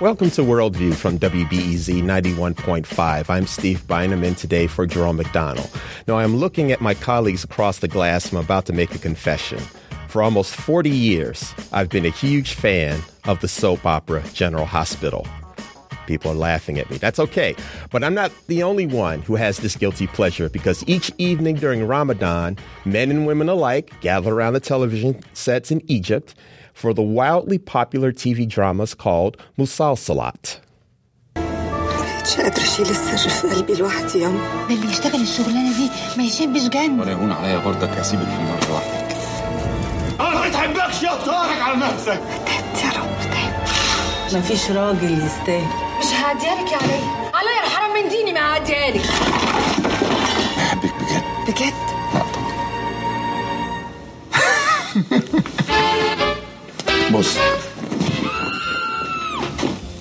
Welcome to Worldview from WBEZ 91.5. I'm Steve Bynum in today for Jerome McDonnell. Now, I'm looking at my colleagues across the glass. I'm about to make a confession. For almost 40 years, I've been a huge fan of the soap opera General Hospital. People are laughing at me. That's okay. But I'm not the only one who has this guilty pleasure because each evening during Ramadan, men and women alike gather around the television sets in Egypt for the wildly popular TV dramas called Musalsalat. مش قادرة أشيل السر في قلبي لوحدي يا أم ده اللي يشتغل الشغلانه دي ما يشبش جن ولا يهون عليا برضك هسيبك في مرة واحدة انا ما بتحبكش يا طارق على نفسك تعبت يا رب تعبت مفيش راجل يستاهل مش هعديالك يا علي علي الحرام من ديني ما هعديالك بحبك بجد بجد لا طبعا بص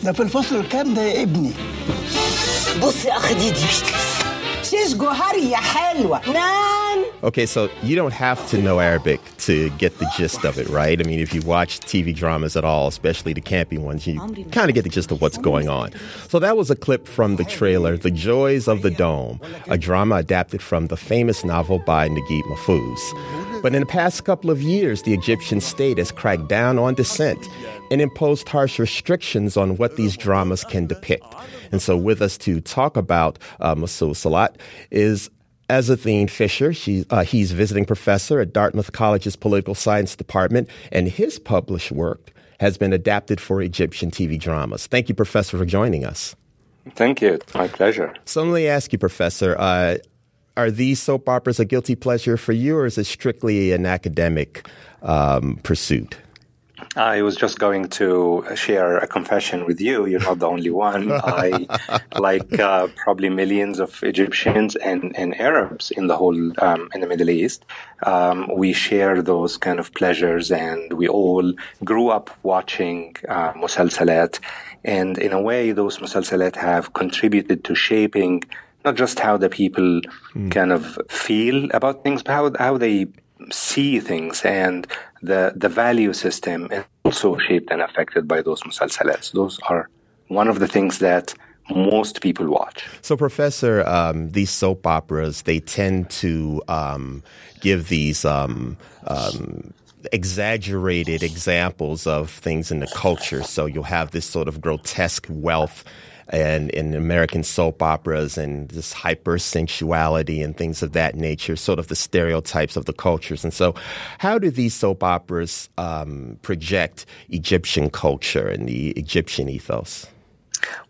ده في الفصل الكام ده يا ابني بص يا اخ ديدي شيش جوهري يا حلوه نان Okay, so you don't have to know Arabic to get the gist of it, right? I mean, if you watch TV dramas at all, especially the campy ones, you kind of get the gist of what's going on. So that was a clip from the trailer, The Joys of the Dome, a drama adapted from the famous novel by Naguib Mahfouz. But in the past couple of years, the Egyptian state has cracked down on dissent and imposed harsh restrictions on what these dramas can depict. And so with us to talk about uh, musalsalat is Ezzedine Fishere. She, uh, he's visiting professor at Dartmouth College's Political Science Department, and his published work has been adapted for Egyptian TV dramas. Thank you, Professor, for joining us. Thank you. It's my pleasure. So let me ask you, Professor, uh, are these soap operas a guilty pleasure for you, or is it strictly an academic um, pursuit? I was just going to share a confession with you. You're not the only one. I, like uh, probably millions of Egyptians and, and Arabs in the whole um, in the Middle East, um, we share those kind of pleasures, and we all grew up watching uh, musalsalat. And in a way, those musalsalat have contributed to shaping not just how the people kind of feel about things, but how how they see things and the the value system is also shaped and affected by those musalsalats. Those are one of the things that most people watch. So, Professor, um, these soap operas, they tend to um, give these um, um, exaggerated examples of things in the culture. So, you'll have this sort of grotesque wealth and in American soap operas and this hypersensuality and things of that nature, sort of the stereotypes of the cultures. And so, how do these soap operas um, project Egyptian culture and the Egyptian ethos?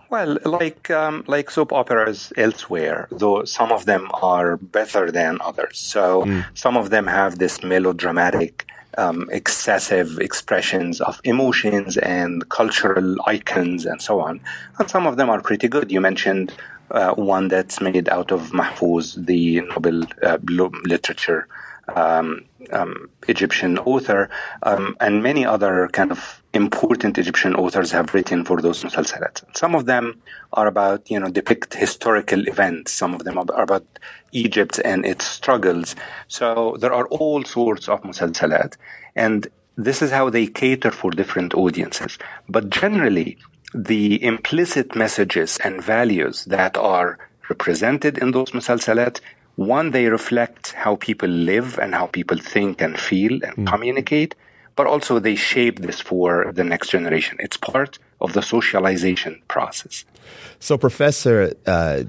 Well, like um, like soap operas elsewhere, though some of them are better than others. So some of them have this melodramatic, um, excessive expressions of emotions and cultural icons and so on. And some of them are pretty good. You mentioned uh, one that's made out of Mahfouz, the Nobel uh, literature um, um, Egyptian author, um, and many other kind of important Egyptian authors have written for those musalsalat. Some of them are about, you know, depict historical events. Some of them are about Egypt and its struggles. So there are all sorts of musalsalat, and this is how they cater for different audiences. But generally, the implicit messages and values that are represented in those musalsalat one, they reflect how people live and how people think and feel and hmm. communicate, but also they shape this for the next generation. It's part of the socialization process. So, Professor, uh,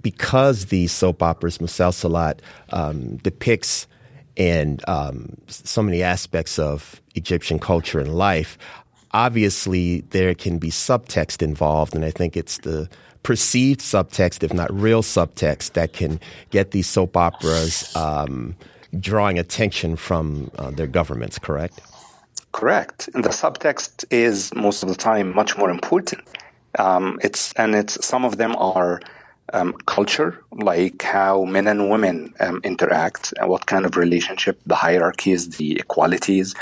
because the soap operas Musalsalat um, depicts and um, so many aspects of Egyptian culture and life, obviously there can be subtext involved, and I think it's the perceived subtext, if not real subtext, that can get these soap operas um, drawing attention from uh, their governments. Correct? Correct. And the subtext is most of the time much more important. Um, it's and it's some of them are um, culture, like how men and women um, interact, and what kind of relationship, the hierarchies, the equalities,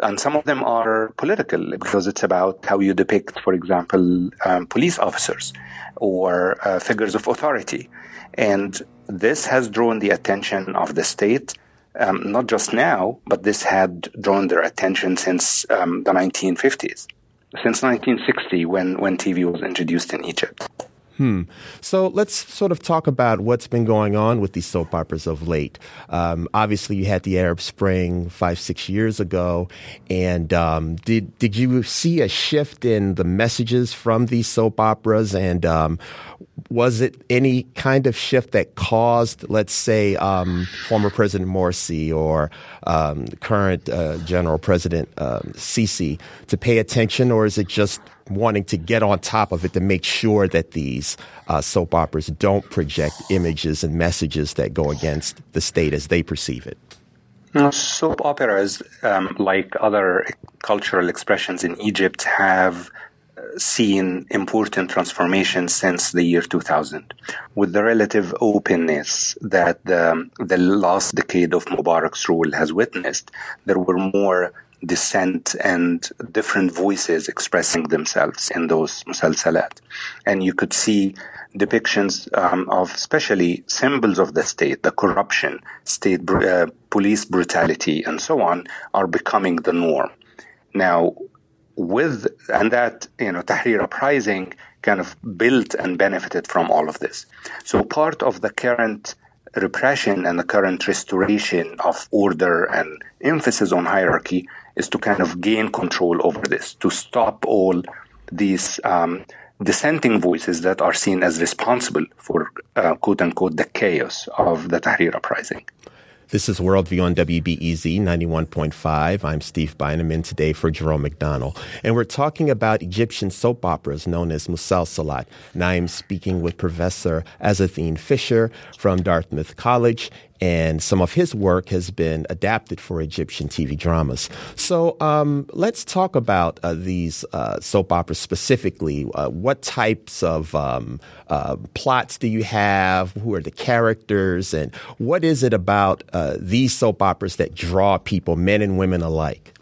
and some of them are political because it's about how you depict, for example, um, police officers or uh, figures of authority, and this has drawn the attention of the state. Um, not just now, but this had drawn their attention since um, the 1950s. since 1960 when, when TV was introduced in Egypt. Hmm. So let's sort of talk about what's been going on with these soap operas of late. Um, obviously, you had the Arab Spring five, six years ago, and um, did did you see a shift in the messages from these soap operas? And um, was it any kind of shift that caused, let's say, um, former President Morsi or um, current uh, General President um, Sisi to pay attention, or is it just wanting to get on top of it to make sure that these uh, soap operas don't project images and messages that go against the state as they perceive it. soap operas, um, like other cultural expressions in Egypt, have seen important transformations since the year 2000. With the relative openness that the, the last decade of Mubarak's rule has witnessed, there were more dissent and different voices expressing themselves in those musalsalat. And you could see depictions um, of especially symbols of the state, the corruption, state uh, police brutality, and so on, are becoming the norm. Now, with and that you know Tahrir uprising kind of built and benefited from all of this. So part of the current repression and the current restoration of order and emphasis on hierarchy is to kind of gain control over this, to stop all these um, dissenting voices that are seen as responsible for uh, quote unquote the chaos of the Tahrir uprising. This is Worldview on WBEZ 91.5. I'm Steve Bynum today for Jerome McDonnell. And we're talking about Egyptian soap operas known as Musalsalat. And I am speaking with Professor Ezzedine Fishere from Dartmouth College and some of his work has been adapted for Egyptian TV dramas. So um, let's talk about uh, these uh, soap operas specifically. Uh, what types of um, uh, plots do you have? Who are the characters? And what is it about uh, these soap operas that draw people, men and women alike?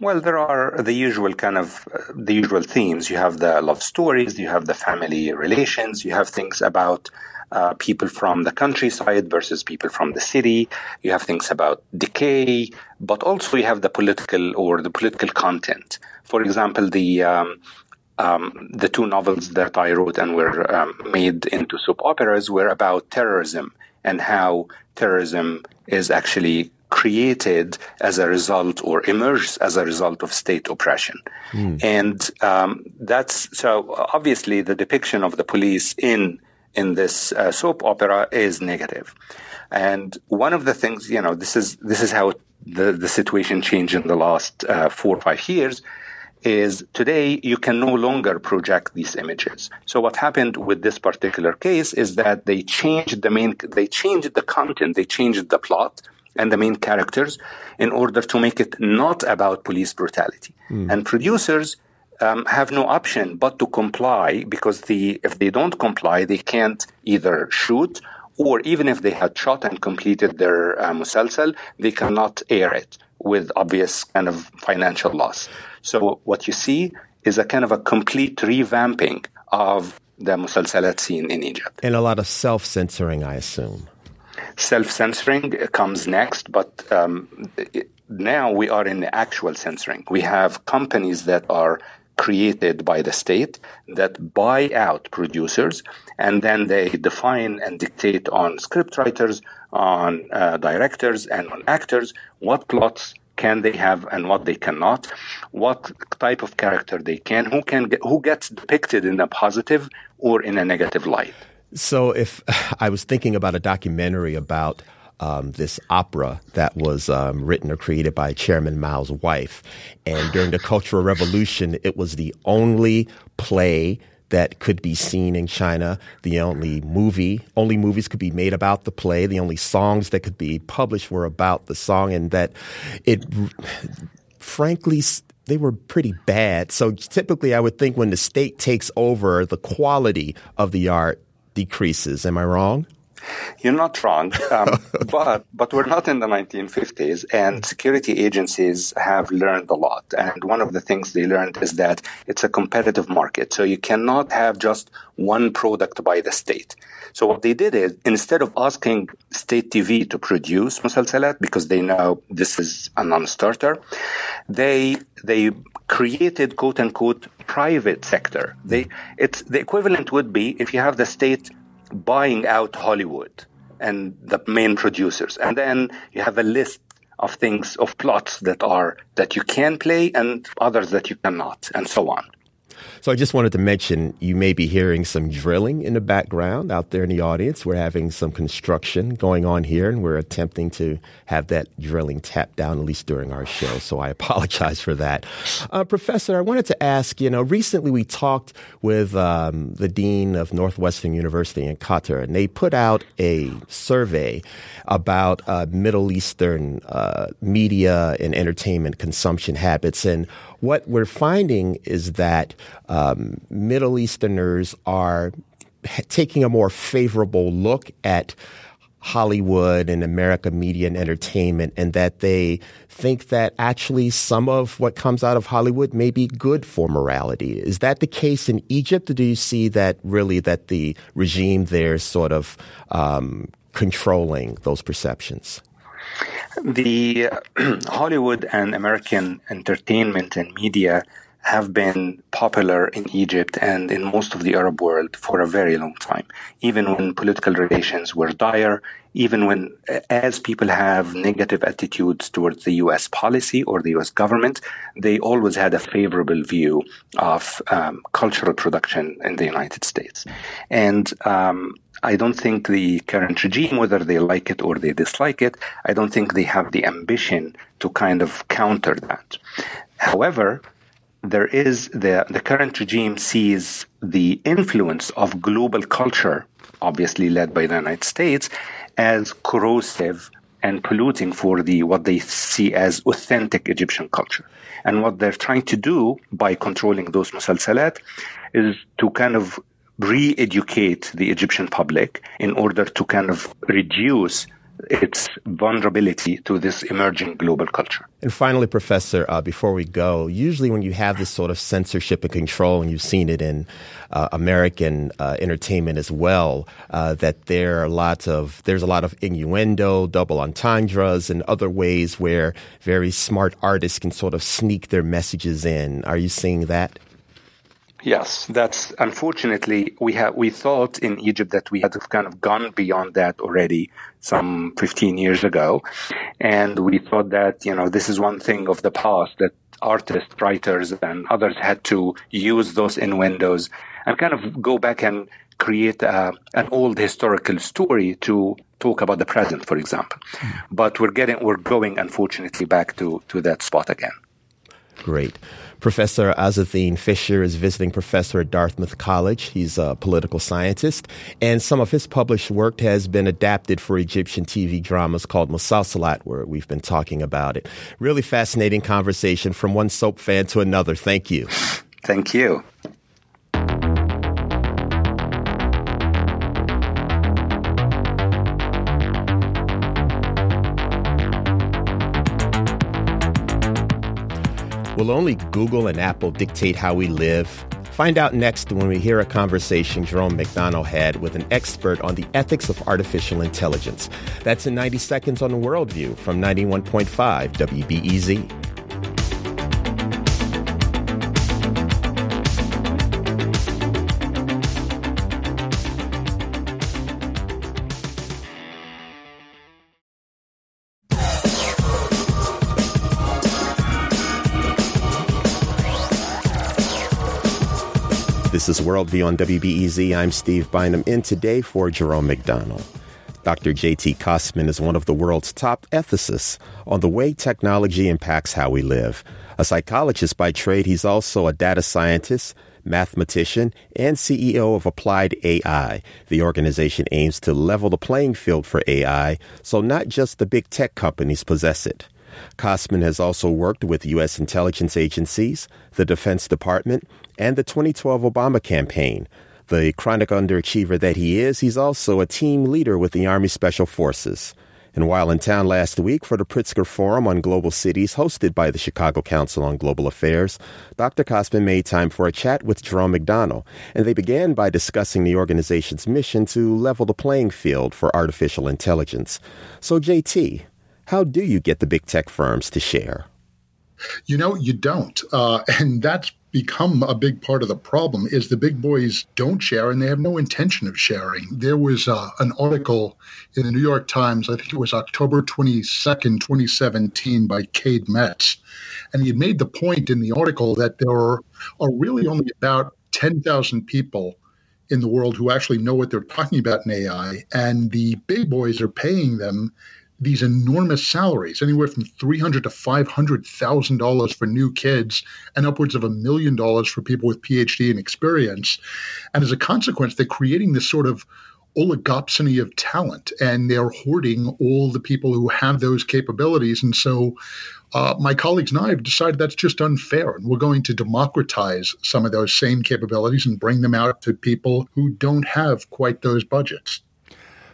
Well, there are the usual kind of uh, the usual themes. You have the love stories, you have the family relations, you have things about uh, people from the countryside versus people from the city. You have things about decay, but also you have the political or the political content. For example, the um, um, the two novels that I wrote and were um, made into soap operas were about terrorism and how terrorism is actually created as a result or emerged as a result of state oppression. Mm. And um, that's so obviously the depiction of the police in in this uh, soap opera is negative. And one of the things, you know, this is this is how the, the situation changed in the last uh, four or five years. Is today you can no longer project these images. So what happened with this particular case is that they changed the main, they changed the content, they changed the plot and the main characters in order to make it not about police brutality. Mm. And producers um, have no option but to comply because the if they don't comply, they can't either shoot or even if they had shot and completed their uh, musalsal, they cannot air it with obvious kind of financial loss. So what you see is a kind of a complete revamping of the musalsalat scene in Egypt. And a lot of self-censoring, I assume. Self-censoring comes next, but um, now we are in the actual censoring. We have companies that are created by the state that buy out producers and then they define and dictate on scriptwriters, on uh, directors, and on actors what plots can they have and what they cannot, what type of character they can, who can get, who gets depicted in a positive or in a negative light. So, if I was thinking about a documentary about um, this opera that was um, written or created by Chairman Mao's wife. And during the Cultural Revolution, it was the only play that could be seen in China. The only movie, only movies could be made about the play. The only songs that could be published were about the song, and that it, frankly, they were pretty bad. So typically, I would think when the state takes over, the quality of the art decreases. Am I wrong? You're not wrong, um, but but we're not in the 1950s, and security agencies have learned a lot. And one of the things they learned is that it's a competitive market, so you cannot have just one product by the state. So what they did is instead of asking state TV to produce musalsalat because they know this is a non-starter, they they created quote unquote private sector. They, it's the equivalent would be if you have the state buying out Hollywood and the main producers, and then you have a list of things of plots that are that you can play and others that you cannot, and so on. So I just wanted to mention you may be hearing some drilling in the background out there in the audience. We're having some construction going on here, and we're attempting to have that drilling tapped down at least during our show. So I apologize for that. Uh, Professor, I wanted to ask you know, recently we talked with um, the Dean of Northwestern University in Qatar, and they put out a survey about uh, Middle Eastern uh, media and entertainment consumption habits. And what we're finding is that um, Middle Easterners are taking a more favorable look at Hollywood and America media and entertainment, and that they think that actually some of what comes out of Hollywood may be good for morality. Is that the case in Egypt, or do you see that really that the regime there is sort of um, controlling those perceptions? The Hollywood and American entertainment and media have been popular in Egypt and in most of the Arab world for a very long time. Even when political relations were dire, even when, as people have negative attitudes towards the US policy or the US government, they always had a favorable view of um, cultural production in the United States. And um, I don't think the current regime, whether they like it or they dislike it, I don't think they have the ambition to kind of counter that. However, there is the, the current regime sees the influence of global culture, obviously led by the United States, as corrosive and polluting for the what they see as authentic Egyptian culture. And what they're trying to do by controlling those musalsalat is to kind of re-educate the Egyptian public in order to kind of reduce its vulnerability to this emerging global culture. And finally, Professor, uh, before we go, usually when you have this sort of censorship and control, and you've seen it in uh, American uh, entertainment as well, uh, that there are lots of there's a lot of innuendo, double entendres, and other ways where very smart artists can sort of sneak their messages in. Are you seeing that? Yes, that's unfortunately we have we thought in Egypt that we had kind of gone beyond that already some 15 years ago, and we thought that you know this is one thing of the past that artists, writers, and others had to use those innuendos and kind of go back and create a, an old historical story to talk about the present, for example. Mm. But we're getting we're going unfortunately back to to that spot again. Great. Professor Ezzedine Fishere is visiting professor at Dartmouth College. He's a political scientist, and some of his published work has been adapted for Egyptian TV dramas called Musalsalat, where we've been talking about it. Really fascinating conversation from one soap fan to another. Thank you. Thank you. Will only Google and Apple dictate how we live? Find out next when we hear a conversation Jerome McDonnell had with an expert on the ethics of artificial intelligence. That's in 90 Seconds on the Worldview from 91.5 WBEZ. This is Worldview on WBEZ. I'm Steve Bynum in today for Jerome McDonnell. Dr. J.T. Kosmin is one of the world's top ethicists on the way technology impacts how we live. A psychologist by trade, he's also a data scientist, mathematician, and CEO of Applied AI. The organization aims to level the playing field for AI so not just the big tech companies possess it. Kosmin has also worked with U.S. intelligence agencies, the Defense Department, and the 2012 Obama campaign. The chronic underachiever that he is, he's also a team leader with the Army Special Forces. And while in town last week for the Pritzker Forum on Global Cities hosted by the Chicago Council on Global Affairs, Dr. Kosmin made time for a chat with Jerome McDonnell, and they began by discussing the organization's mission to level the playing field for artificial intelligence. So, JT, how do you get the big tech firms to share? You know, you don't. Uh, and that's become a big part of the problem is the big boys don't share and they have no intention of sharing. There was uh, an article in the New York Times, I think it was October 22nd, 2017 by Cade Metz. And he made the point in the article that there are, are really only about 10,000 people in the world who actually know what they're talking about in AI. And the big boys are paying them these enormous salaries, anywhere from three hundred to five hundred thousand dollars for new kids, and upwards of a million dollars for people with PhD and experience. And as a consequence, they're creating this sort of oligopsony of talent, and they're hoarding all the people who have those capabilities. And so, uh, my colleagues and I have decided that's just unfair, and we're going to democratize some of those same capabilities and bring them out to people who don't have quite those budgets.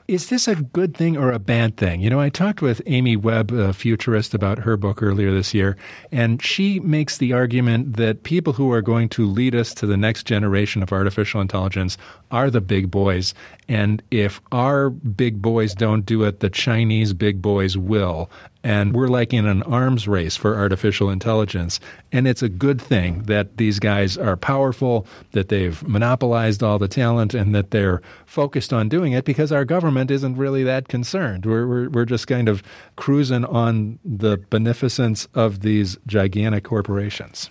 Is this a good thing or a bad thing? You know, I talked with Amy Webb, a futurist, about her book earlier this year, and she makes the argument that people who are going to lead us to the next generation of artificial intelligence are the big boys. And if our big boys don't do it, the Chinese big boys will. And we're like in an arms race for artificial intelligence. And it's a good thing that these guys are powerful, that they've monopolized all the talent, and that they're focused on doing it because our government isn't really that concerned. We're, we're, we're just kind of cruising on the beneficence of these gigantic corporations.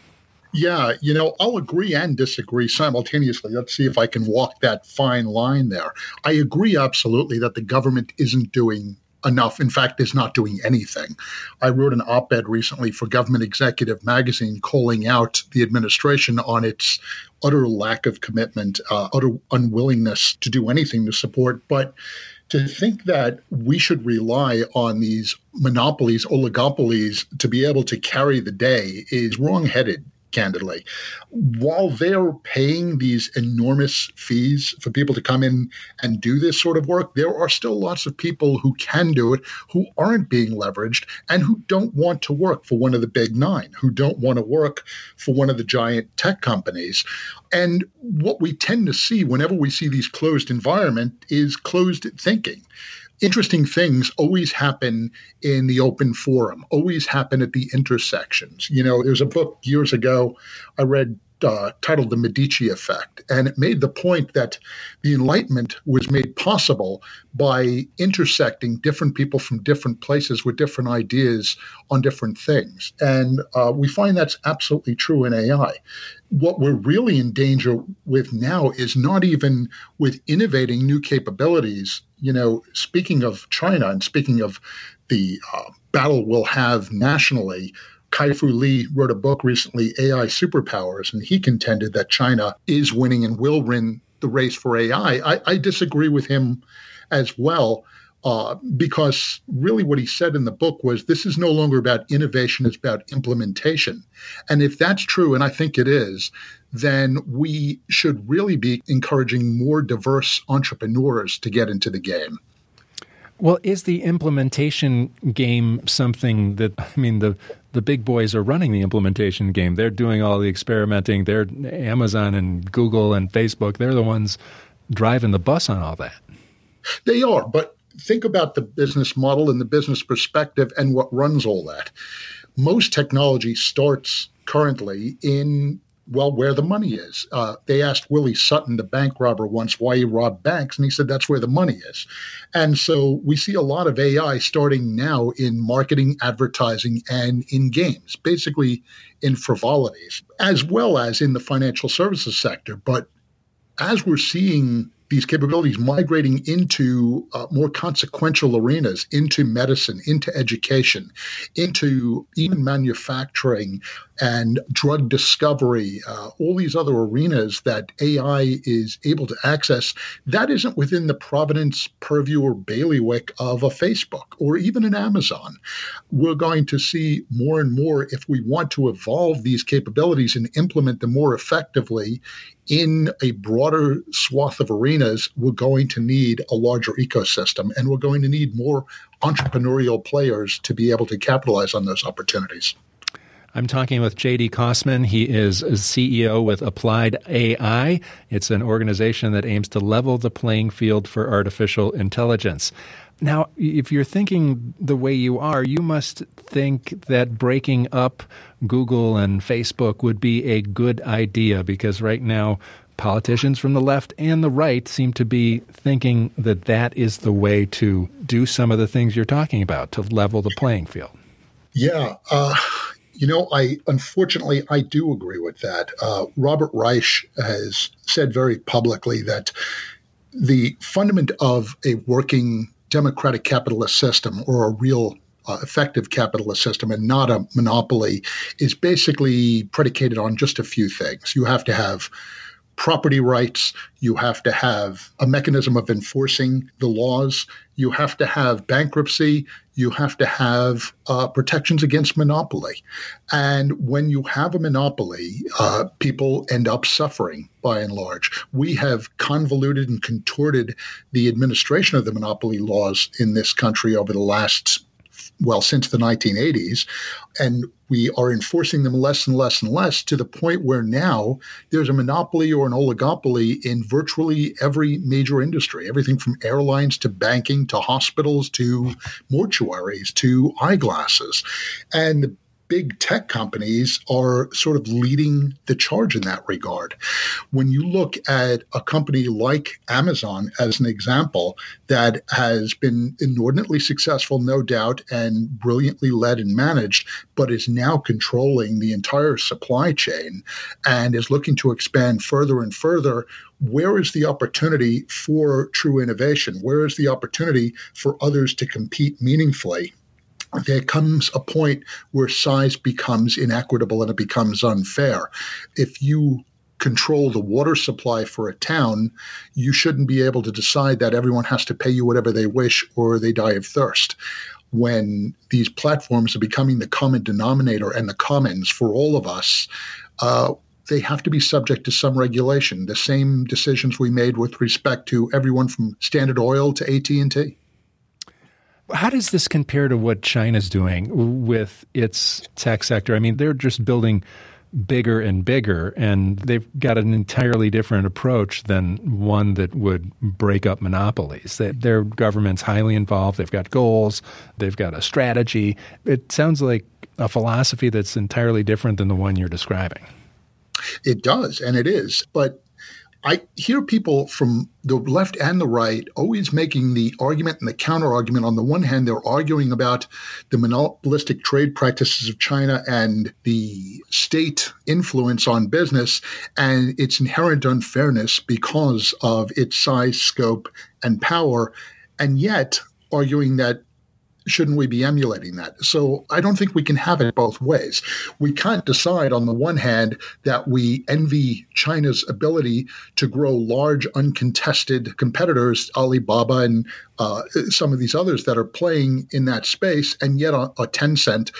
Yeah, you know, I'll agree and disagree simultaneously. Let's see if I can walk that fine line there. I agree absolutely that the government isn't doing enough. In fact, is not doing anything. I wrote an op ed recently for Government Executive magazine calling out the administration on its utter lack of commitment, uh, utter unwillingness to do anything to support. But to think that we should rely on these monopolies, oligopolies to be able to carry the day is wrongheaded candidly. While they're paying these enormous fees for people to come in and do this sort of work, there are still lots of people who can do it who aren't being leveraged and who don't want to work for one of the big nine, who don't want to work for one of the giant tech companies. And what we tend to see whenever we see these closed environment is closed thinking interesting things always happen in the open forum, always happen at the intersections. You know, there's a book years ago I read uh, titled The Medici Effect. And it made the point that the Enlightenment was made possible by intersecting different people from different places with different ideas on different things. And uh, we find that's absolutely true in AI. What we're really in danger with now is not even with innovating new capabilities. You know, speaking of China and speaking of the uh, battle we'll have nationally Kai-Fu Lee wrote a book recently, AI Superpowers, and he contended that China is winning and will win the race for AI. I, I disagree with him as well. Uh, because really what he said in the book was this is no longer about innovation, it's about implementation. And if that's true, and I think it is, then we should really be encouraging more diverse entrepreneurs to get into the game. Well, is the implementation game something that I mean the the big boys are running the implementation game. They're doing all the experimenting. They're Amazon and Google and Facebook. They're the ones driving the bus on all that. They are, but think about the business model and the business perspective and what runs all that. Most technology starts currently in well, where the money is. Uh, they asked Willie Sutton, the bank robber, once why he robbed banks, and he said that's where the money is. And so we see a lot of AI starting now in marketing, advertising, and in games, basically in frivolities, as well as in the financial services sector. But as we're seeing these capabilities migrating into uh, more consequential arenas, into medicine, into education, into even manufacturing and drug discovery, uh, all these other arenas that AI is able to access, that isn't within the provenance, purview, or bailiwick of a Facebook or even an Amazon. We're going to see more and more if we want to evolve these capabilities and implement them more effectively in a broader swath of arenas, we're going to need a larger ecosystem and we're going to need more entrepreneurial players to be able to capitalize on those opportunities. I'm talking with JT Kosmin. He is CEO with Applied AI. It's an organization that aims to level the playing field for artificial intelligence. Now, if you're thinking the way you are, you must think that breaking up Google and Facebook would be a good idea because right now politicians from the left and the right seem to be thinking that that is the way to do some of the things you're talking about to level the playing field. Yeah. Uh, you know, I unfortunately I do agree with that. Uh, Robert Reich has said very publicly that the fundament of a working democratic capitalist system or a real uh, effective capitalist system and not a monopoly is basically predicated on just a few things. You have to have property rights. You have to have a mechanism of enforcing the laws. You have to have bankruptcy. You have to have uh, protections against monopoly. And when you have a monopoly, uh, people end up suffering by and large. We have convoluted and contorted the administration of the monopoly laws in this country over the last well, since the 1980s. And we are enforcing them less and less and less to the point where now there's a monopoly or an oligopoly in virtually every major industry, everything from airlines to banking to hospitals to mortuaries to eyeglasses. And big tech companies are sort of leading the charge in that regard. When you look at a company like Amazon as an example that has been inordinately successful, no doubt, and brilliantly led and managed, but is now controlling the entire supply chain and is looking to expand further and further where is the opportunity for true innovation? Where is the opportunity for others to compete meaningfully? There comes a point where size becomes inequitable and it becomes unfair. If you control the water supply for a town, you shouldn't be able to decide that everyone has to pay you whatever they wish or they die of thirst. When these platforms are becoming the common denominator and the commons for all of us, uh, they have to be subject to some regulation. The same decisions we made with respect to everyone from Standard Oil to AT and T. How does this compare to what China's doing with its tech sector? I mean, they're just building bigger and bigger, and they've got an entirely different approach than one that would break up monopolies. Their government's highly involved, they've got goals, they've got a strategy. It sounds like a philosophy that's entirely different than the one you're describing. It does, and it is. But I hear people from the left and the right always making the argument and the counter argument. On the one hand, they're arguing about the monopolistic trade practices of China and the state influence on business and its inherent unfairness because of its size, scope, and power. And yet, arguing that shouldn't we be emulating that? So I don't think we can have it both ways. We can't decide on the one hand that we envy China's ability to grow large, uncontested competitors, Alibaba and uh, some of these others that are playing in that space, and yet a, a Tencent,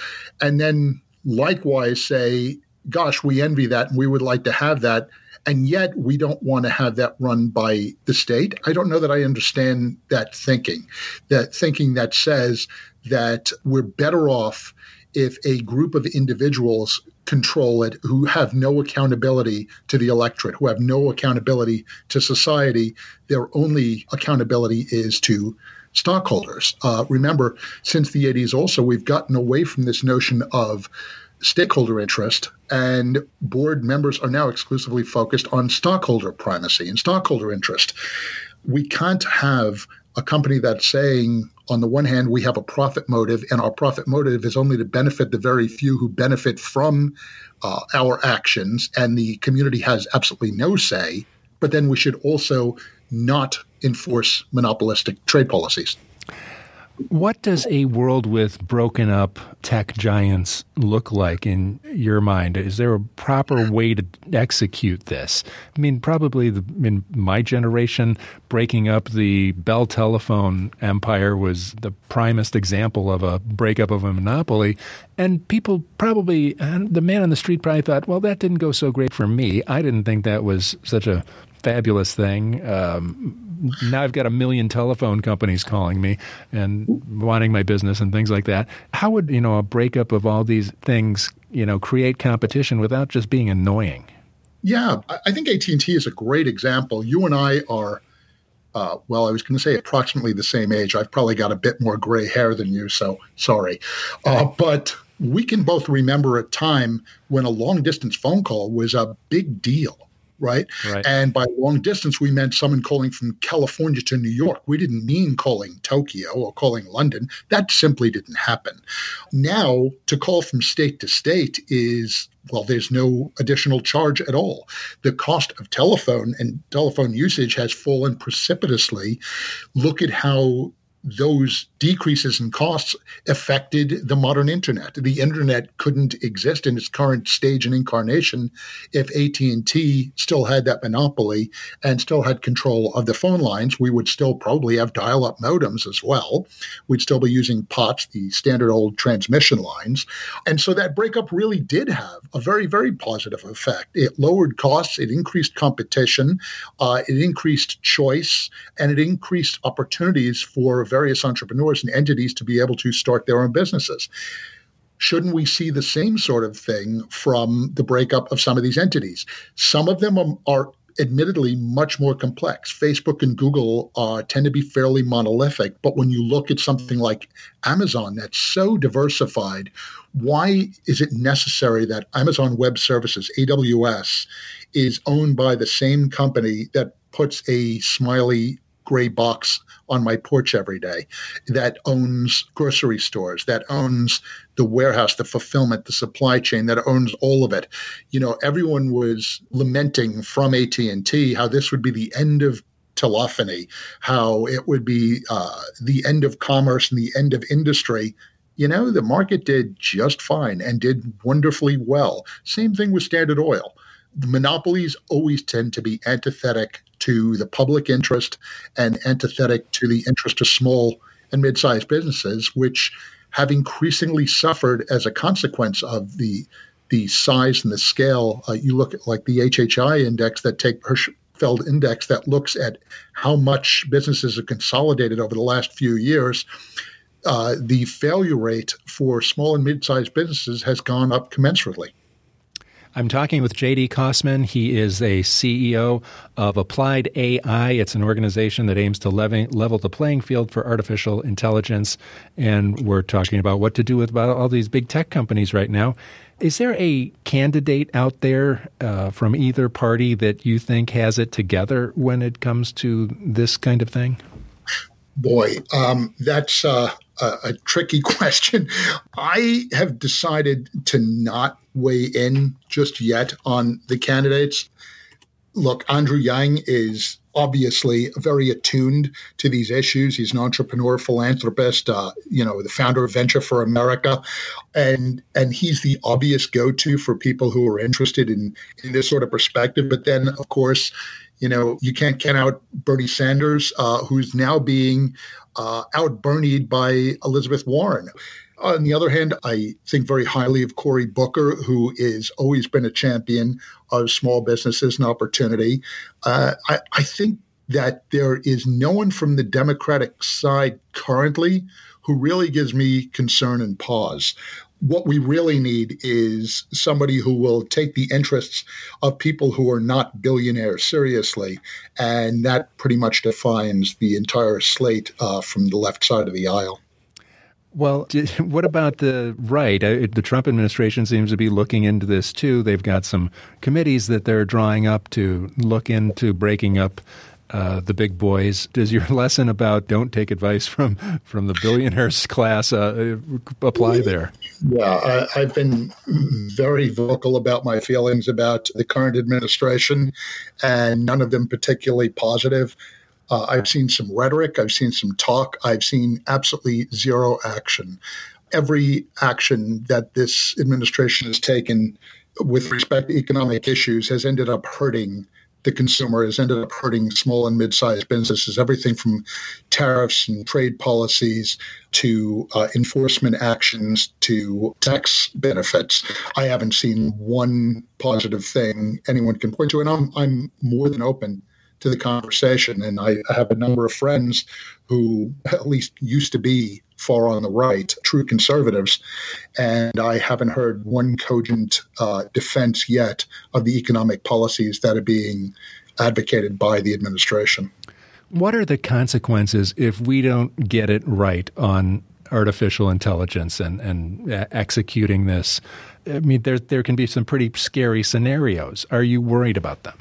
and then likewise say, gosh, we envy that and we would like to have that and yet we don't want to have that run by the state. I don't know that I understand that thinking, that thinking that says that we're better off if a group of individuals control it who have no accountability to the electorate, who have no accountability to society. Their only accountability is to stockholders. Uh, remember, since the 80s, also, we've gotten away from this notion of stakeholder interest, and board members are now exclusively focused on stockholder primacy and stockholder interest. We can't have a company that's saying, on the one hand, we have a profit motive, and our profit motive is only to benefit the very few who benefit from uh, our actions, and the community has absolutely no say. But then we should also not enforce monopolistic trade policies. What does a world with broken up tech giants look like in your mind? Is there a proper way to execute this? I mean, probably the, in my generation, breaking up the Bell telephone empire was the primest example of a breakup of a monopoly. And people probably, the man on the street probably thought, well, that didn't go so great for me. I didn't think that was such a fabulous thing. Um, now I've got a million telephone companies calling me and wanting my business and things like that. How would you know a breakup of all these things you know create competition without just being annoying? Yeah, I think AT and T is a great example. You and I are uh, well, I was going to say approximately the same age. I've probably got a bit more gray hair than you, so sorry. Uh, but we can both remember a time when a long distance phone call was a big deal right? right? And by long distance, we meant someone calling from California to New York. We didn't mean calling Tokyo or calling London. That simply didn't happen. Now, to call from state to state is well, there's no additional charge at all. The cost of telephone and telephone usage has fallen precipitously. Look at how those decreases in costs affected the modern internet. The internet couldn't exist in its current stage and incarnation if AT&T still had that monopoly and still had control of the phone lines. We would still probably have dial-up modems as well. We'd still be using POTS, the standard old transmission lines. And so that breakup really did have a very, very positive effect. It lowered costs, it increased competition, uh, it increased choice, and it increased opportunities for various entrepreneurs and entities to be able to start their own businesses. Shouldn't we see the same sort of thing from the breakup of some of these entities? Some of them are, are admittedly much more complex. Facebook and Google uh, tend to be fairly monolithic, but when you look at something like Amazon that's so diversified, why is it necessary that Amazon Web Services, AWS, is owned by the same company that puts a smiley gray box on my porch every day that owns grocery stores, that owns the warehouse, the fulfillment, the supply chain, that owns all of it. You know, everyone was lamenting from AT&T how this would be the end of telephony, how it would be uh, the end of commerce and the end of industry you know, the market did just fine and did wonderfully well. Same thing with Standard Oil. Monopolies always tend to be antithetic to the public interest and antithetic to the interest of small and mid-sized businesses, which have increasingly suffered as a consequence of the the size and the scale. Uh, you look at like the HHI index that take Hirschfeld index that looks at how much businesses have consolidated over the last few years. Uh, the failure rate for small and mid-sized businesses has gone up commensurately. I'm talking with JT Kosmin. He is a CEO of Applied AI. It's an organization that aims to level the playing field for artificial intelligence. And we're talking about what to do with about all these big tech companies right now. Is there a candidate out there uh, from either party that you think has it together when it comes to this kind of thing? Boy, um, that's uh, a, a tricky question. I have decided to not weigh in just yet on the candidates. Look, Andrew Yang is obviously very attuned to these issues. He's an entrepreneur, philanthropist, uh, you know, the founder of Venture for America, and and he's the obvious go-to for people who are interested in in this sort of perspective. But then, of course, you know, you can't count out Bernie Sanders, uh, who's now being uh, out Bernied by Elizabeth Warren. On the other hand, I think very highly of Cory Booker, who has always been a champion of small businesses and opportunity. Uh, I, I think that there is no one from the Democratic side currently who really gives me concern and pause what we really need is somebody who will take the interests of people who are not billionaires seriously. And that pretty much defines the entire slate uh, from the left side of the aisle. Well, what about the right? The Trump administration seems to be looking into this too. They've got some committees that they're drawing up to look into breaking up uh, the big boys. Does your lesson about don't take advice from from the billionaires class uh, apply there? Yeah, I, have been very vocal about my feelings about the current administration, and none of them particularly positive. Uh, I've seen some rhetoric, I've seen some talk, I've seen absolutely zero action. Every action that this administration has taken with respect to economic issues has ended up hurting the consumer has ended up hurting small and mid-sized businesses, everything from tariffs and trade policies to uh, enforcement actions to tax benefits. I haven't seen one positive thing anyone can point to, and I'm I'm more than open to the conversation. And I, I have a number of friends who at least used to be far on the right, true conservatives, and I haven't heard one cogent uh, defense yet of the economic policies that are being advocated by the administration. What are the consequences if we don't get it right on artificial intelligence and, and uh, executing this? I mean, there, there can be some pretty scary scenarios. Are you worried about them?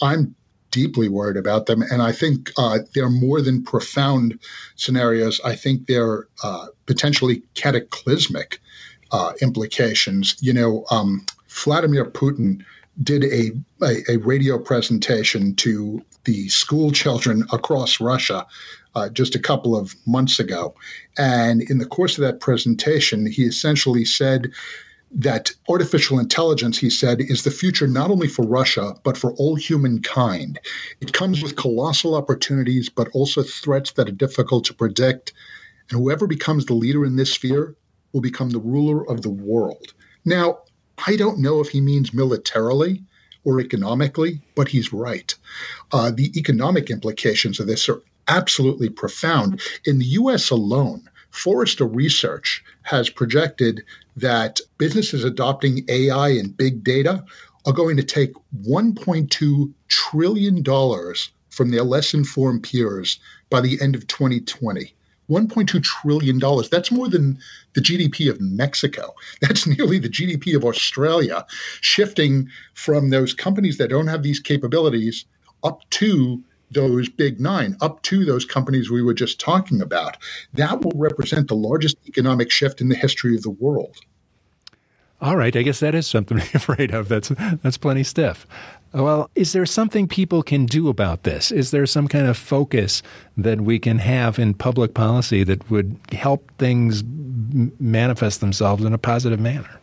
I'm deeply worried about them. And I think uh, they're more than profound scenarios. I think they're uh, potentially cataclysmic uh, implications. You know, um, Vladimir Putin did a, a, a, radio presentation to the school children across Russia uh, just a couple of months ago. And in the course of that presentation, he essentially said that artificial intelligence, he said, is the future not only for Russia, but for all humankind. It comes with colossal opportunities, but also threats that are difficult to predict. And whoever becomes the leader in this sphere will become the ruler of the world. Now, I don't know if he means militarily or economically, but he's right. Uh, the economic implications of this are absolutely profound. In the US alone, Forrester Research has projected that businesses adopting AI and big data are going to take $1.2 trillion from their less informed peers by the end of 2020. $1.2 trillion. That's more than the GDP of Mexico. That's nearly the GDP of Australia, shifting from those companies that don't have these capabilities up to those big nine up to those companies we were just talking about. That will represent the largest economic shift in the history of the world. All right, I guess that is something to be afraid of. That's that's plenty stiff. Well, is there something people can do about this? Is there some kind of focus that we can have in public policy that would help things manifest themselves in a positive manner?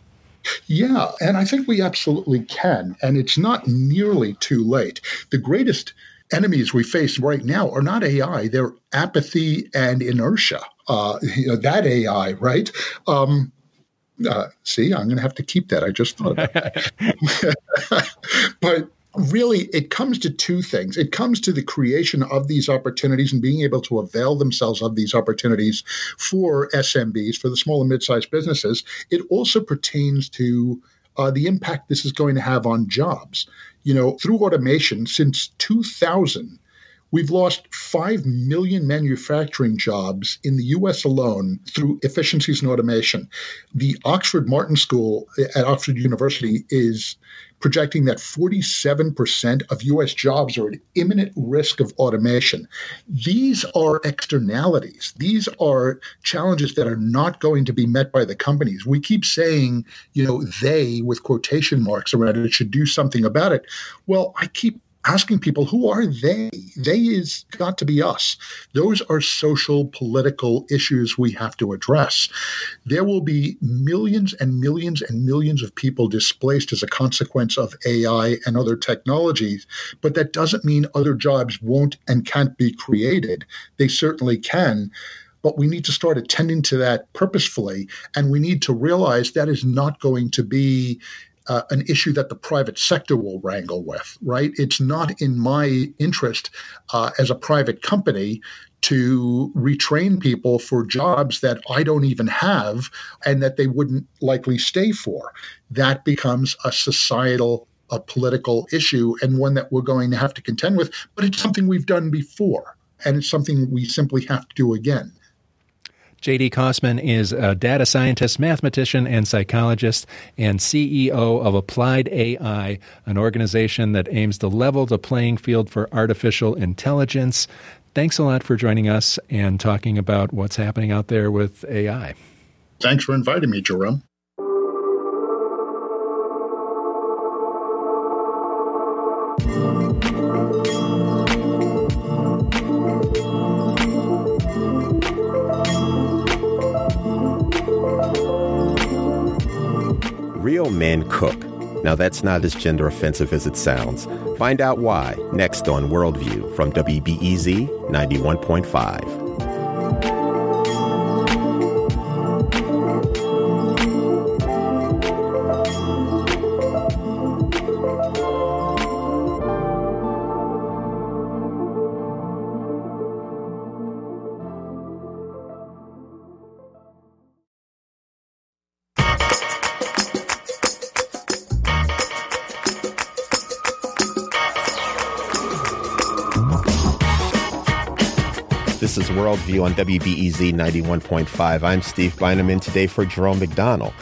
Yeah, and I think we absolutely can. And it's not nearly too late. The greatest enemies we face right now are not AI, they're apathy and inertia. Uh, you know, that AI, right? Um, uh, see, I'm going to have to keep that. I just thought but really, it comes to two things. It comes to the creation of these opportunities and being able to avail themselves of these opportunities for SMBs, for the small and mid sized businesses. It also pertains to uh, the impact this is going to have on jobs you know, through automation since 2000, we've lost 5 million manufacturing jobs in the US alone through efficiencies and automation. The Oxford Martin School eh, at Oxford University is projecting that 47% of US jobs are at imminent risk of automation. These are externalities. These are challenges that are not going to be met by the companies. We keep saying, you know, they with quotation marks around it should do something about it. Well, I keep asking people who are they? They is got to be us. Those are social political issues we have to address. There will be millions and millions and millions of people displaced as a consequence of ai and other technologies but that doesn't mean other jobs won't and can't be created. They certainly can but we need to start attending to that purposefully and we need to realize that is not going to be uh, an issue that the private sector will wrangle with, right? It's not in my interest uh, as a private company to retrain people for jobs that I don't even have and that they wouldn't likely stay for. That becomes a societal, a political issue and one that we're going to have to contend with, but it's something we've done before. And it's something we simply have to do again. JT Kosmin is a data scientist, mathematician, and psychologist, and CEO of Applied AI, an organization that aims to level the playing field for artificial intelligence. Thanks a lot for joining us and talking about what's happening out there with AI. Thanks for inviting me, Jerome. Real men cook. Now, that's not as gender offensive as it sounds. Find out why next on Worldview from WBEZ 91.5. Worldview on WBEZ 91.5. I'm Steve Bynum in today for Jerome McDonnell.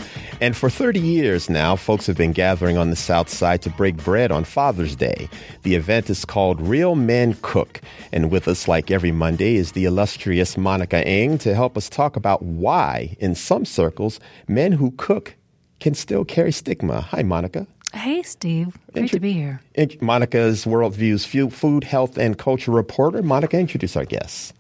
And for 30 years now, folks have been gathering on the South Side to break bread on Father's Day. The event is called Real Men Cook. And with us, like every Monday, is the illustrious Monica Eng to help us talk about why, in some circles, men who cook can still carry stigma. Hi, Monica. Hey, Steve. Great Intro- to be here. Monica's Worldview's food, health, and culture reporter. Monica, introduce our guests.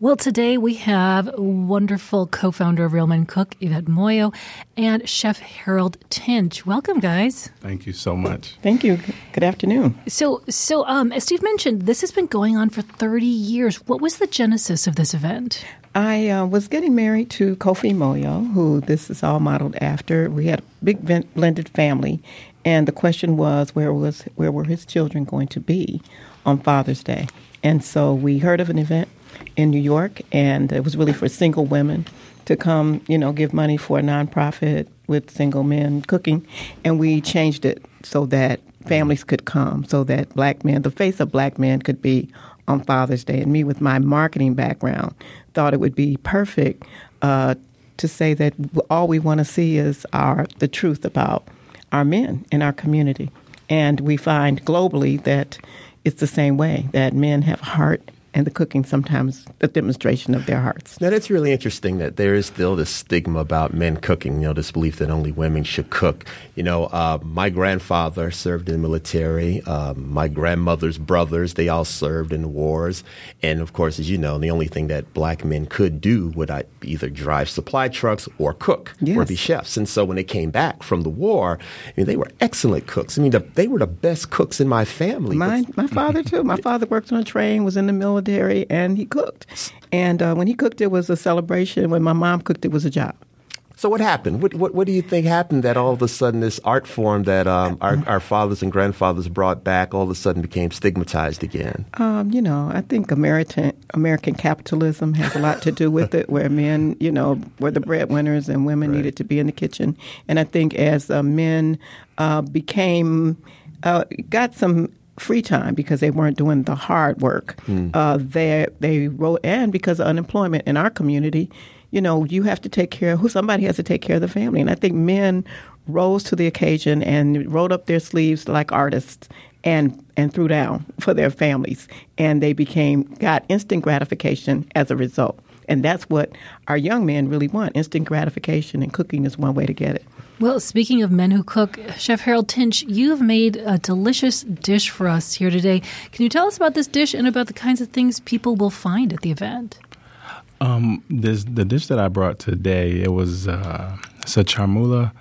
Well, today we have wonderful co founder of Real Men Cook, Yvette Moyo, and Chef Harold Tinch. Welcome, guys. Thank you so much. Thank you. Good afternoon. So, so um, as Steve mentioned, this has been going on for 30 years. What was the genesis of this event? I uh, was getting married to Kofi Moyo, who this is all modeled after. We had a big blended family, and the question was where was where were his children going to be on Father's Day? And so we heard of an event in New York, and it was really for single women to come, you know, give money for a nonprofit with single men cooking, and we changed it so that families could come, so that black men, the face of black men, could be on Father's Day. And me, with my marketing background, thought it would be perfect uh, to say that all we want to see is our the truth about our men in our community. And we find globally that it's the same way that men have heart and the cooking sometimes a demonstration of their hearts. Now that's really interesting that there is still this stigma about men cooking. You know, this belief that only women should cook. You know, uh, my grandfather served in the military. Uh, my grandmother's brothers, they all served in the wars. And of course, as you know, the only thing that black men could do would either drive supply trucks or cook yes. or be chefs. And so when they came back from the war, I mean, they were excellent cooks. I mean, the, they were the best cooks in my family. My, my father too. My father worked on a train, was in the military military, and he cooked. And uh, when he cooked, it was a celebration. When my mom cooked, it was a job. So what happened? What, what, what do you think happened that all of a sudden this art form that um, our, our fathers and grandfathers brought back all of a sudden became stigmatized again? Um, you know, I think American American capitalism has a lot to do with it, where men, you know, were the breadwinners and women right. needed to be in the kitchen. And I think as uh, men uh, became uh, got some free time because they weren't doing the hard work. Mm. Uh, they they wrote and because of unemployment in our community, you know, you have to take care of who somebody has to take care of the family. And I think men rose to the occasion and rolled up their sleeves like artists and and threw down for their families and they became got instant gratification as a result. And that's what our young men really want instant gratification, and cooking is one way to get it. Well, speaking of men who cook, Chef Harold Tinch, you've made a delicious dish for us here today. Can you tell us about this dish and about the kinds of things people will find at the event? Um, this the dish that I brought today. It was uh, it's a chermoula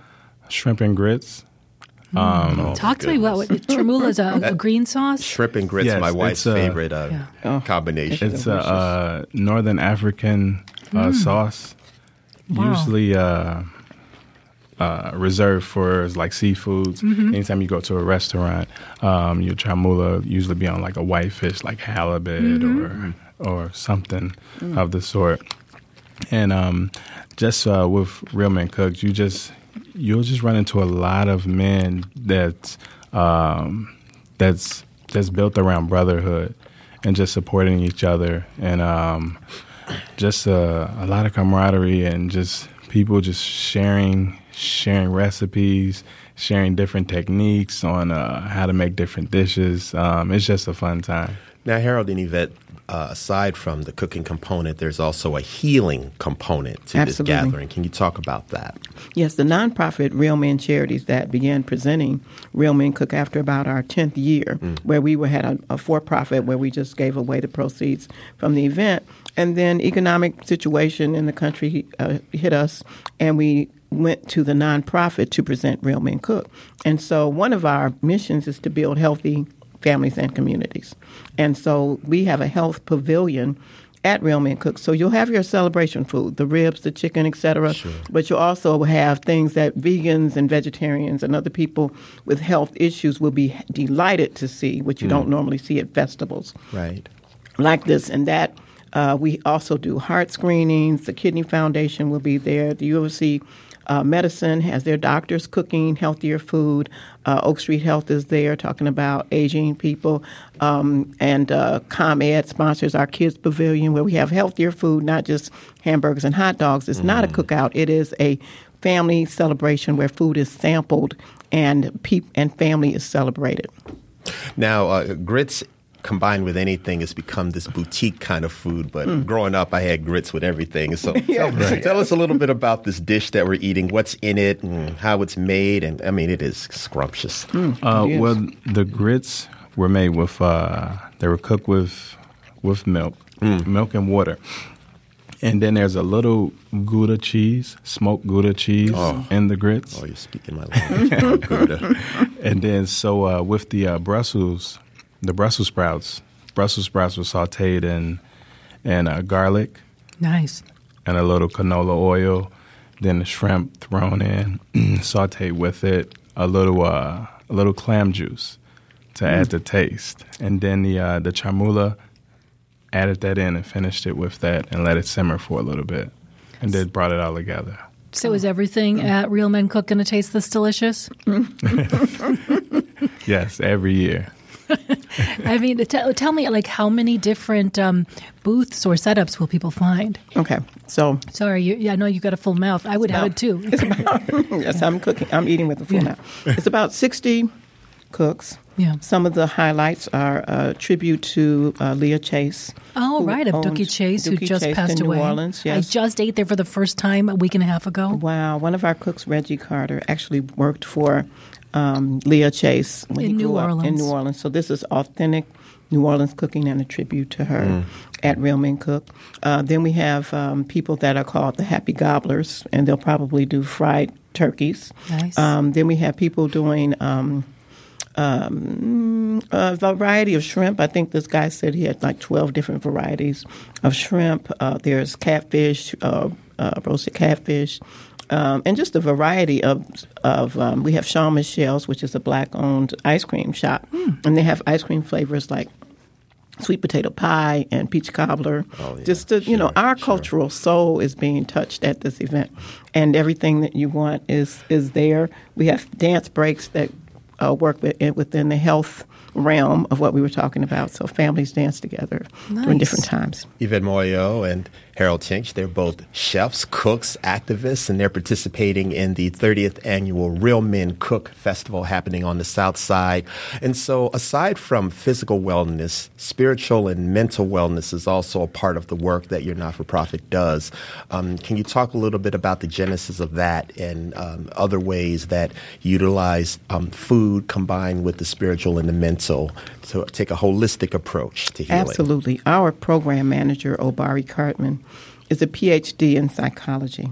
shrimp and grits. Mm. Um, oh Talk to me about what chermoula is a, a, green sauce. Shrimp and grits, yes, my wife's a, favorite uh, yeah. Oh, combination. It's a uh, Northern African uh, mm. sauce. Wow. Usually uh, reserved for like seafoods. Mm-hmm. Anytime you go to a restaurant, um, your chermoula usually be on like a white fish, like halibut mm-hmm. or or something mm. of the sort. And um, just uh, with Real Men Cooks, you just you'll just run into a lot of men that um, that's that's built around brotherhood and just supporting each other and um, just uh, a lot of camaraderie and just people just sharing sharing recipes, sharing different techniques on uh, how to make different dishes. Um, it's just a fun time. Now, Harold and Yvette, uh, aside from the cooking component, there's also a healing component to Absolutely. this gathering. Can you talk about that? Yes, the nonprofit Real Men Charities that began presenting Real Men Cook after about our 10th year, mm. where we were, had a, a for profit where we just gave away the proceeds from the event. And then economic situation in the country uh, hit us, and we went to the nonprofit to present Real Men Cook. And so one of our missions is to build healthy families and communities. And so we have a health pavilion at Real Men Cook. So you'll have your celebration food, the ribs, the chicken, etc. Sure. But you'll also have things that vegans and vegetarians and other people with health issues will be delighted to see, which you mm. don't normally see at festivals. Right. Like this and that. Uh, we also do heart screenings. The Kidney Foundation will be there. The UFC uh, medicine has their doctors cooking healthier food. Uh, Oak Street Health is there talking about aging people. Um, and uh, ComEd sponsors our Kids Pavilion where we have healthier food, not just hamburgers and hot dogs. It's mm. not a cookout, it is a family celebration where food is sampled and pe- and family is celebrated. Now, uh, grits combined with anything has become this boutique kind of food. But mm. growing up, I had grits with everything. So yeah, tell, right. tell, us a little bit about this dish that we're eating, what's in it, and how it's made. And I mean, it is scrumptious. Mm, uh, well, the grits were made with, uh, they were cooked with, with milk, mm. milk and water. And then there's a little Gouda cheese, smoked Gouda cheese oh. in the grits. Oh, you're speaking my language. Gouda. And then, so uh, with the uh, Brussels the Brussels sprouts. Brussels sprouts were sautéed in in uh, garlic. Nice. And a little canola oil. Then the shrimp thrown in, sautéed with it. A little uh, a little clam juice to mm. add the taste, and then the uh, the chermoula. Added that in and finished it with that, and let it simmer for a little bit, and then brought it all together. So is everything mm. at Real Men Cook going to taste this delicious? yes, every year. I mean, t- tell me, like, how many different um, booths or setups will people find? Okay, so sorry, you, yeah, I know you got a full mouth. I would have it too. About, yes, I'm cooking. I'm eating with a full yeah. mouth. It's about sixty cooks. Yeah. Some of the highlights are a tribute to uh, Leah Chase. Oh, right, of Dooky Chase, Dooky who just Chase passed away. New Orleans, yes. I just ate there for the first time a week and a half ago. Wow. One of our cooks, Reggie Carter, actually worked for um, Leah Chase when in he grew New up Orleans. in New Orleans. So this is authentic New Orleans cooking and a tribute to her mm. at Real Men Cook. Uh, then we have um, people that are called the Happy Gobblers, and they'll probably do fried turkeys. Nice. Um, then we have people doing. Um, um, a variety of shrimp. I think this guy said he had like 12 different varieties of shrimp. Uh, there's catfish, uh, uh, roasted catfish, um, and just a variety of of um, we have Shawn Michelle's, which is a black owned ice cream shop, mm. and they have ice cream flavors like sweet potato pie and peach cobbler. Oh, yeah. Just to, sure, you know, our sure. cultural soul is being touched at this event, and everything that you want is is there. We have dance breaks that uh, work within the health realm of what we were talking about. So families dance together nice. during different times. Yvette Moyo and Harold Tinch, they're both chefs, cooks, activists, and they're participating in the 30th annual Real Men Cook Festival happening on the South Side. And so, aside from physical wellness, spiritual and mental wellness is also a part of the work that your not for profit does. Um, can you talk a little bit about the genesis of that and um, other ways that utilize um, food combined with the spiritual and the mental to take a holistic approach to healing? Absolutely. Our program manager, Obari Cartman, is a PhD in psychology.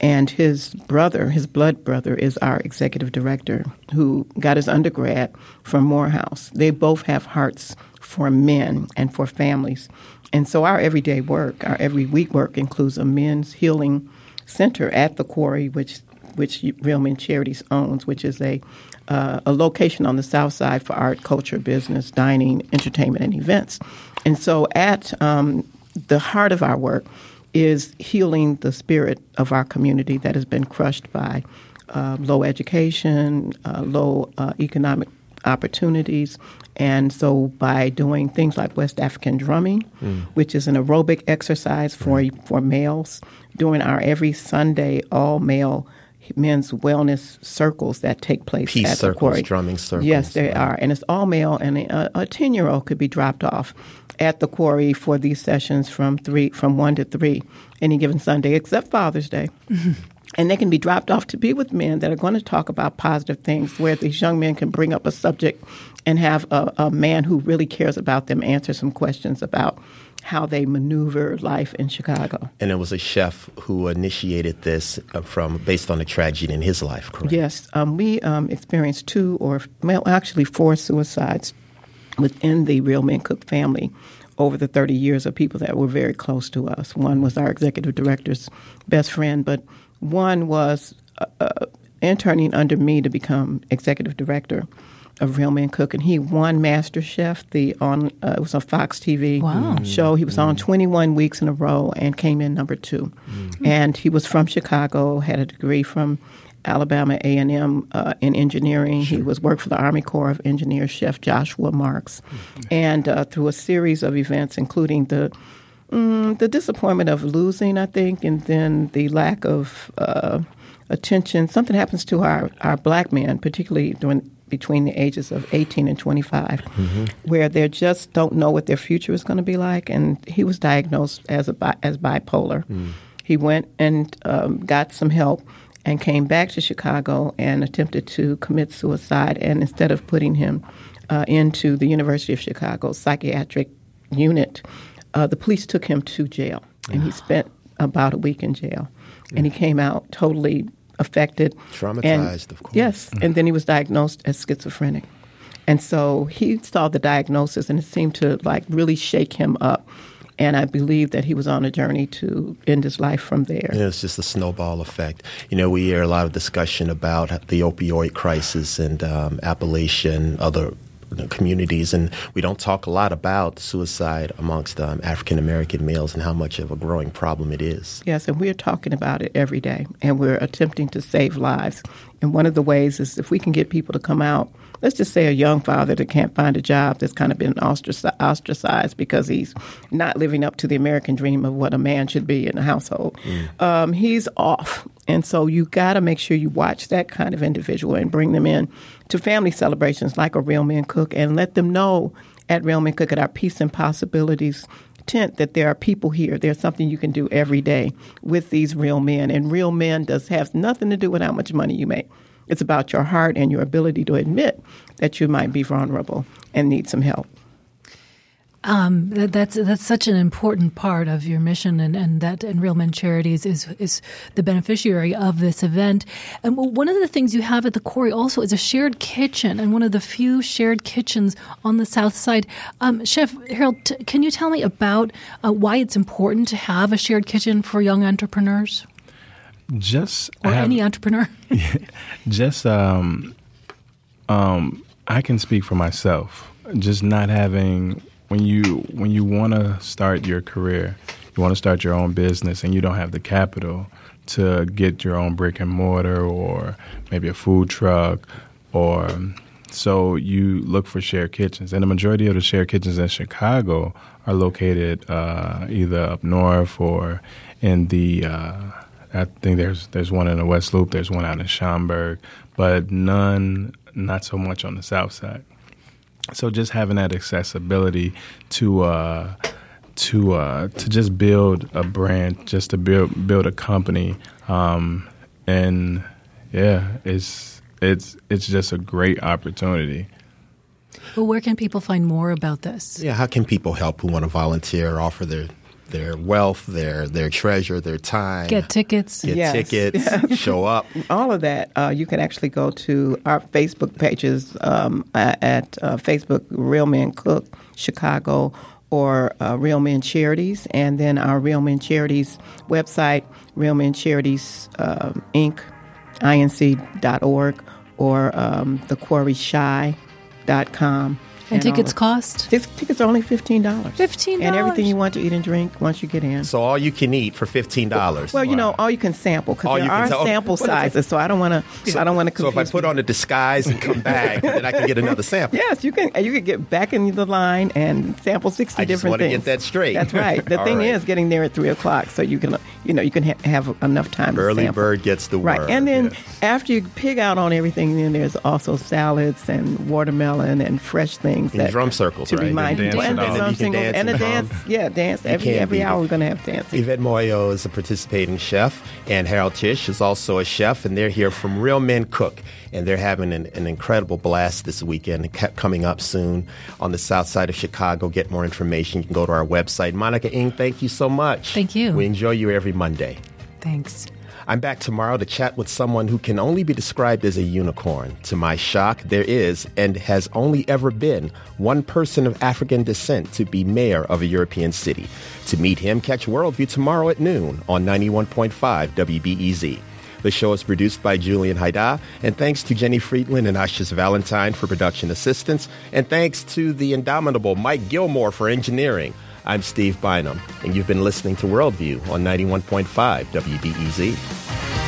And his brother, his blood brother, is our executive director who got his undergrad from Morehouse. They both have hearts for men and for families. And so our everyday work, our every week work, includes a men's healing center at the quarry, which which Real Men Charities owns, which is a uh, a location on the south side for art, culture, business, dining, entertainment, and events. And so, at um, the heart of our work is healing the spirit of our community that has been crushed by uh, low education, uh, low uh, economic opportunities. And so, by doing things like West African drumming, mm. which is an aerobic exercise for right. for males, doing our every Sunday all male men's wellness circles that take place Peace at circles, the quarry. drumming circles. Yes, they right. are, and it's all male, and a ten year old could be dropped off at the quarry for these sessions from three from one to three any given Sunday, except Father's Day. Mm-hmm. And they can be dropped off to be with men that are going to talk about positive things, where these young men can bring up a subject and have a, a man who really cares about them answer some questions about how they maneuver life in Chicago. And it was a chef who initiated this uh, from based on a tragedy in his life, correct? Yes, um, we um, experienced two or well, actually four suicides within the Real Men Cook family over the 30 years of people that were very close to us. One was our executive director's best friend, but one was uh, uh, interning under me to become executive director. of Real Men Cook, and he won Master Chef. The on uh, it was on Fox TV Wow. show. He was on 21 weeks in a row and came in number 2 And he was from Chicago, had a degree from Alabama A and M uh, in engineering. He was worked for the Army Corps of Engineers chef Joshua Marks, and uh, through a series of events, including the mm, the disappointment of losing, I think, and then the lack of uh, attention. Something happens to our, our black men, particularly during between the ages of 18 and 25, where they just don't know what their future is going to be like. And he was diagnosed as a bi- as bipolar. He went and um, got some help and came back to Chicago and attempted to commit suicide. And instead of putting him uh, into the University of Chicago psychiatric unit, uh, the police took him to jail, and he spent about a week in jail. And he came out totally affected, Traumatized, and- of course. Yes, and then he was diagnosed as schizophrenic. And so he saw the diagnosis, and it seemed to like really shake him up. And I believe that he was on a journey to end his life from there. Yeah, it's just a snowball effect. You know, we hear a lot of discussion about the opioid crisis and um, Appalachia and other communities, and we don't talk a lot about suicide amongst um, African American males and how much of a growing problem it is. Yes, and we're talking about it every day, and we're attempting to save lives. And one of the ways is if we can get people to come out. Let's just say a young father that can't find a job that's kind of been ostracized because he's not living up to the American dream of what a man should be in a household. Um, he's off, and so you got to make sure you watch that kind of individual and bring them in to family celebrations like a Real Men Cook, and let them know at Real Men Cook at our Peace and Possibilities tent that there are people here. There's something you can do every day with these real men. And real men does have nothing to do with how much money you make. It's about your heart and your ability to admit that you might be vulnerable and need some help. Um, that, that's that's such an important part of your mission, and, and that and Real Men Charities is is the beneficiary of this event. And one of the things you have at the quarry also is a shared kitchen, and one of the few shared kitchens on the south side. Um, Chef Harold, t- can you tell me about uh, why it's important to have a shared kitchen for young entrepreneurs Just or have- any entrepreneur? just um, um, I can speak for myself. Just not having when you when you want to start your career, you want to start your own business, and you don't have the capital to get your own brick and mortar or maybe a food truck or so you look for shared kitchens and the majority of the shared kitchens in chicago are located uh, either up north or in the uh, I think there's there's one in the West Loop, there's one out in Schaumburg, but none, not so much on the South Side. So just having that accessibility to uh, to uh, to just build a brand, just to build build a company, um, and yeah, it's it's it's just a great opportunity. well, where can people find more about this? Yeah, how can people help who want to volunteer, offer their their wealth, their their treasure, their time, Get tickets. get Yes. tickets, show up? All of that, uh, you can actually go to our Facebook pages um, at uh, Facebook Real Men Cook Chicago or uh, Real Men Charities, and then our Real Men Charities website, Real Men Charities um, Inc. inc.org or um, thequarryshy.com. And all tickets of- cost? Tic- Tickets are only $15. $15. And everything you want to eat and drink once you get in. So all you can eat for fifteen dollars. Well, you know, all you can sample because there you can are sa- oh, sample what is sizes. So I don't want to. so, I don't want to. So if I put on a disguise and come back, then I can get another sample. Yes, you can. You can get back in the line and sample sixty I just different wanna things. get that straight. That's right. The thing right. is getting there at three o'clock, so you can, you know, you can ha- have enough time. Early to sample. bird gets the Right, worm. and then after you pig out on everything, then there's also salads and watermelon and fresh things. And that, drum circles, to right? remind And you. dance And it drum You can singles dance and a dance. Yeah, dance. You Every every hour we're going to have dancing. Yvette Moyo is a participating chef, and Harold Tinch is also a chef, and they're here from Real Men Cook, and they're having an, an incredible blast this weekend, ca- coming up soon on the south side of Chicago. Get more information, you can go to our website. Monica Eng, thank you so much. Thank you. We enjoy you every Monday. Thanks. I'm back tomorrow to chat with someone who can only be described as a unicorn. To my shock, there is and has only ever been one person of African descent to be mayor of a European city. To meet him, catch Worldview tomorrow at noon on 91.5 WBEZ. The show is produced by Julian Hayda, and thanks to Jenny Friedland and Ashes Valentine for production assistance, and thanks to the indomitable Mike Gilmore for engineering. I'm Steve Bynum, and you've been listening to Worldview on 91.5 WBEZ.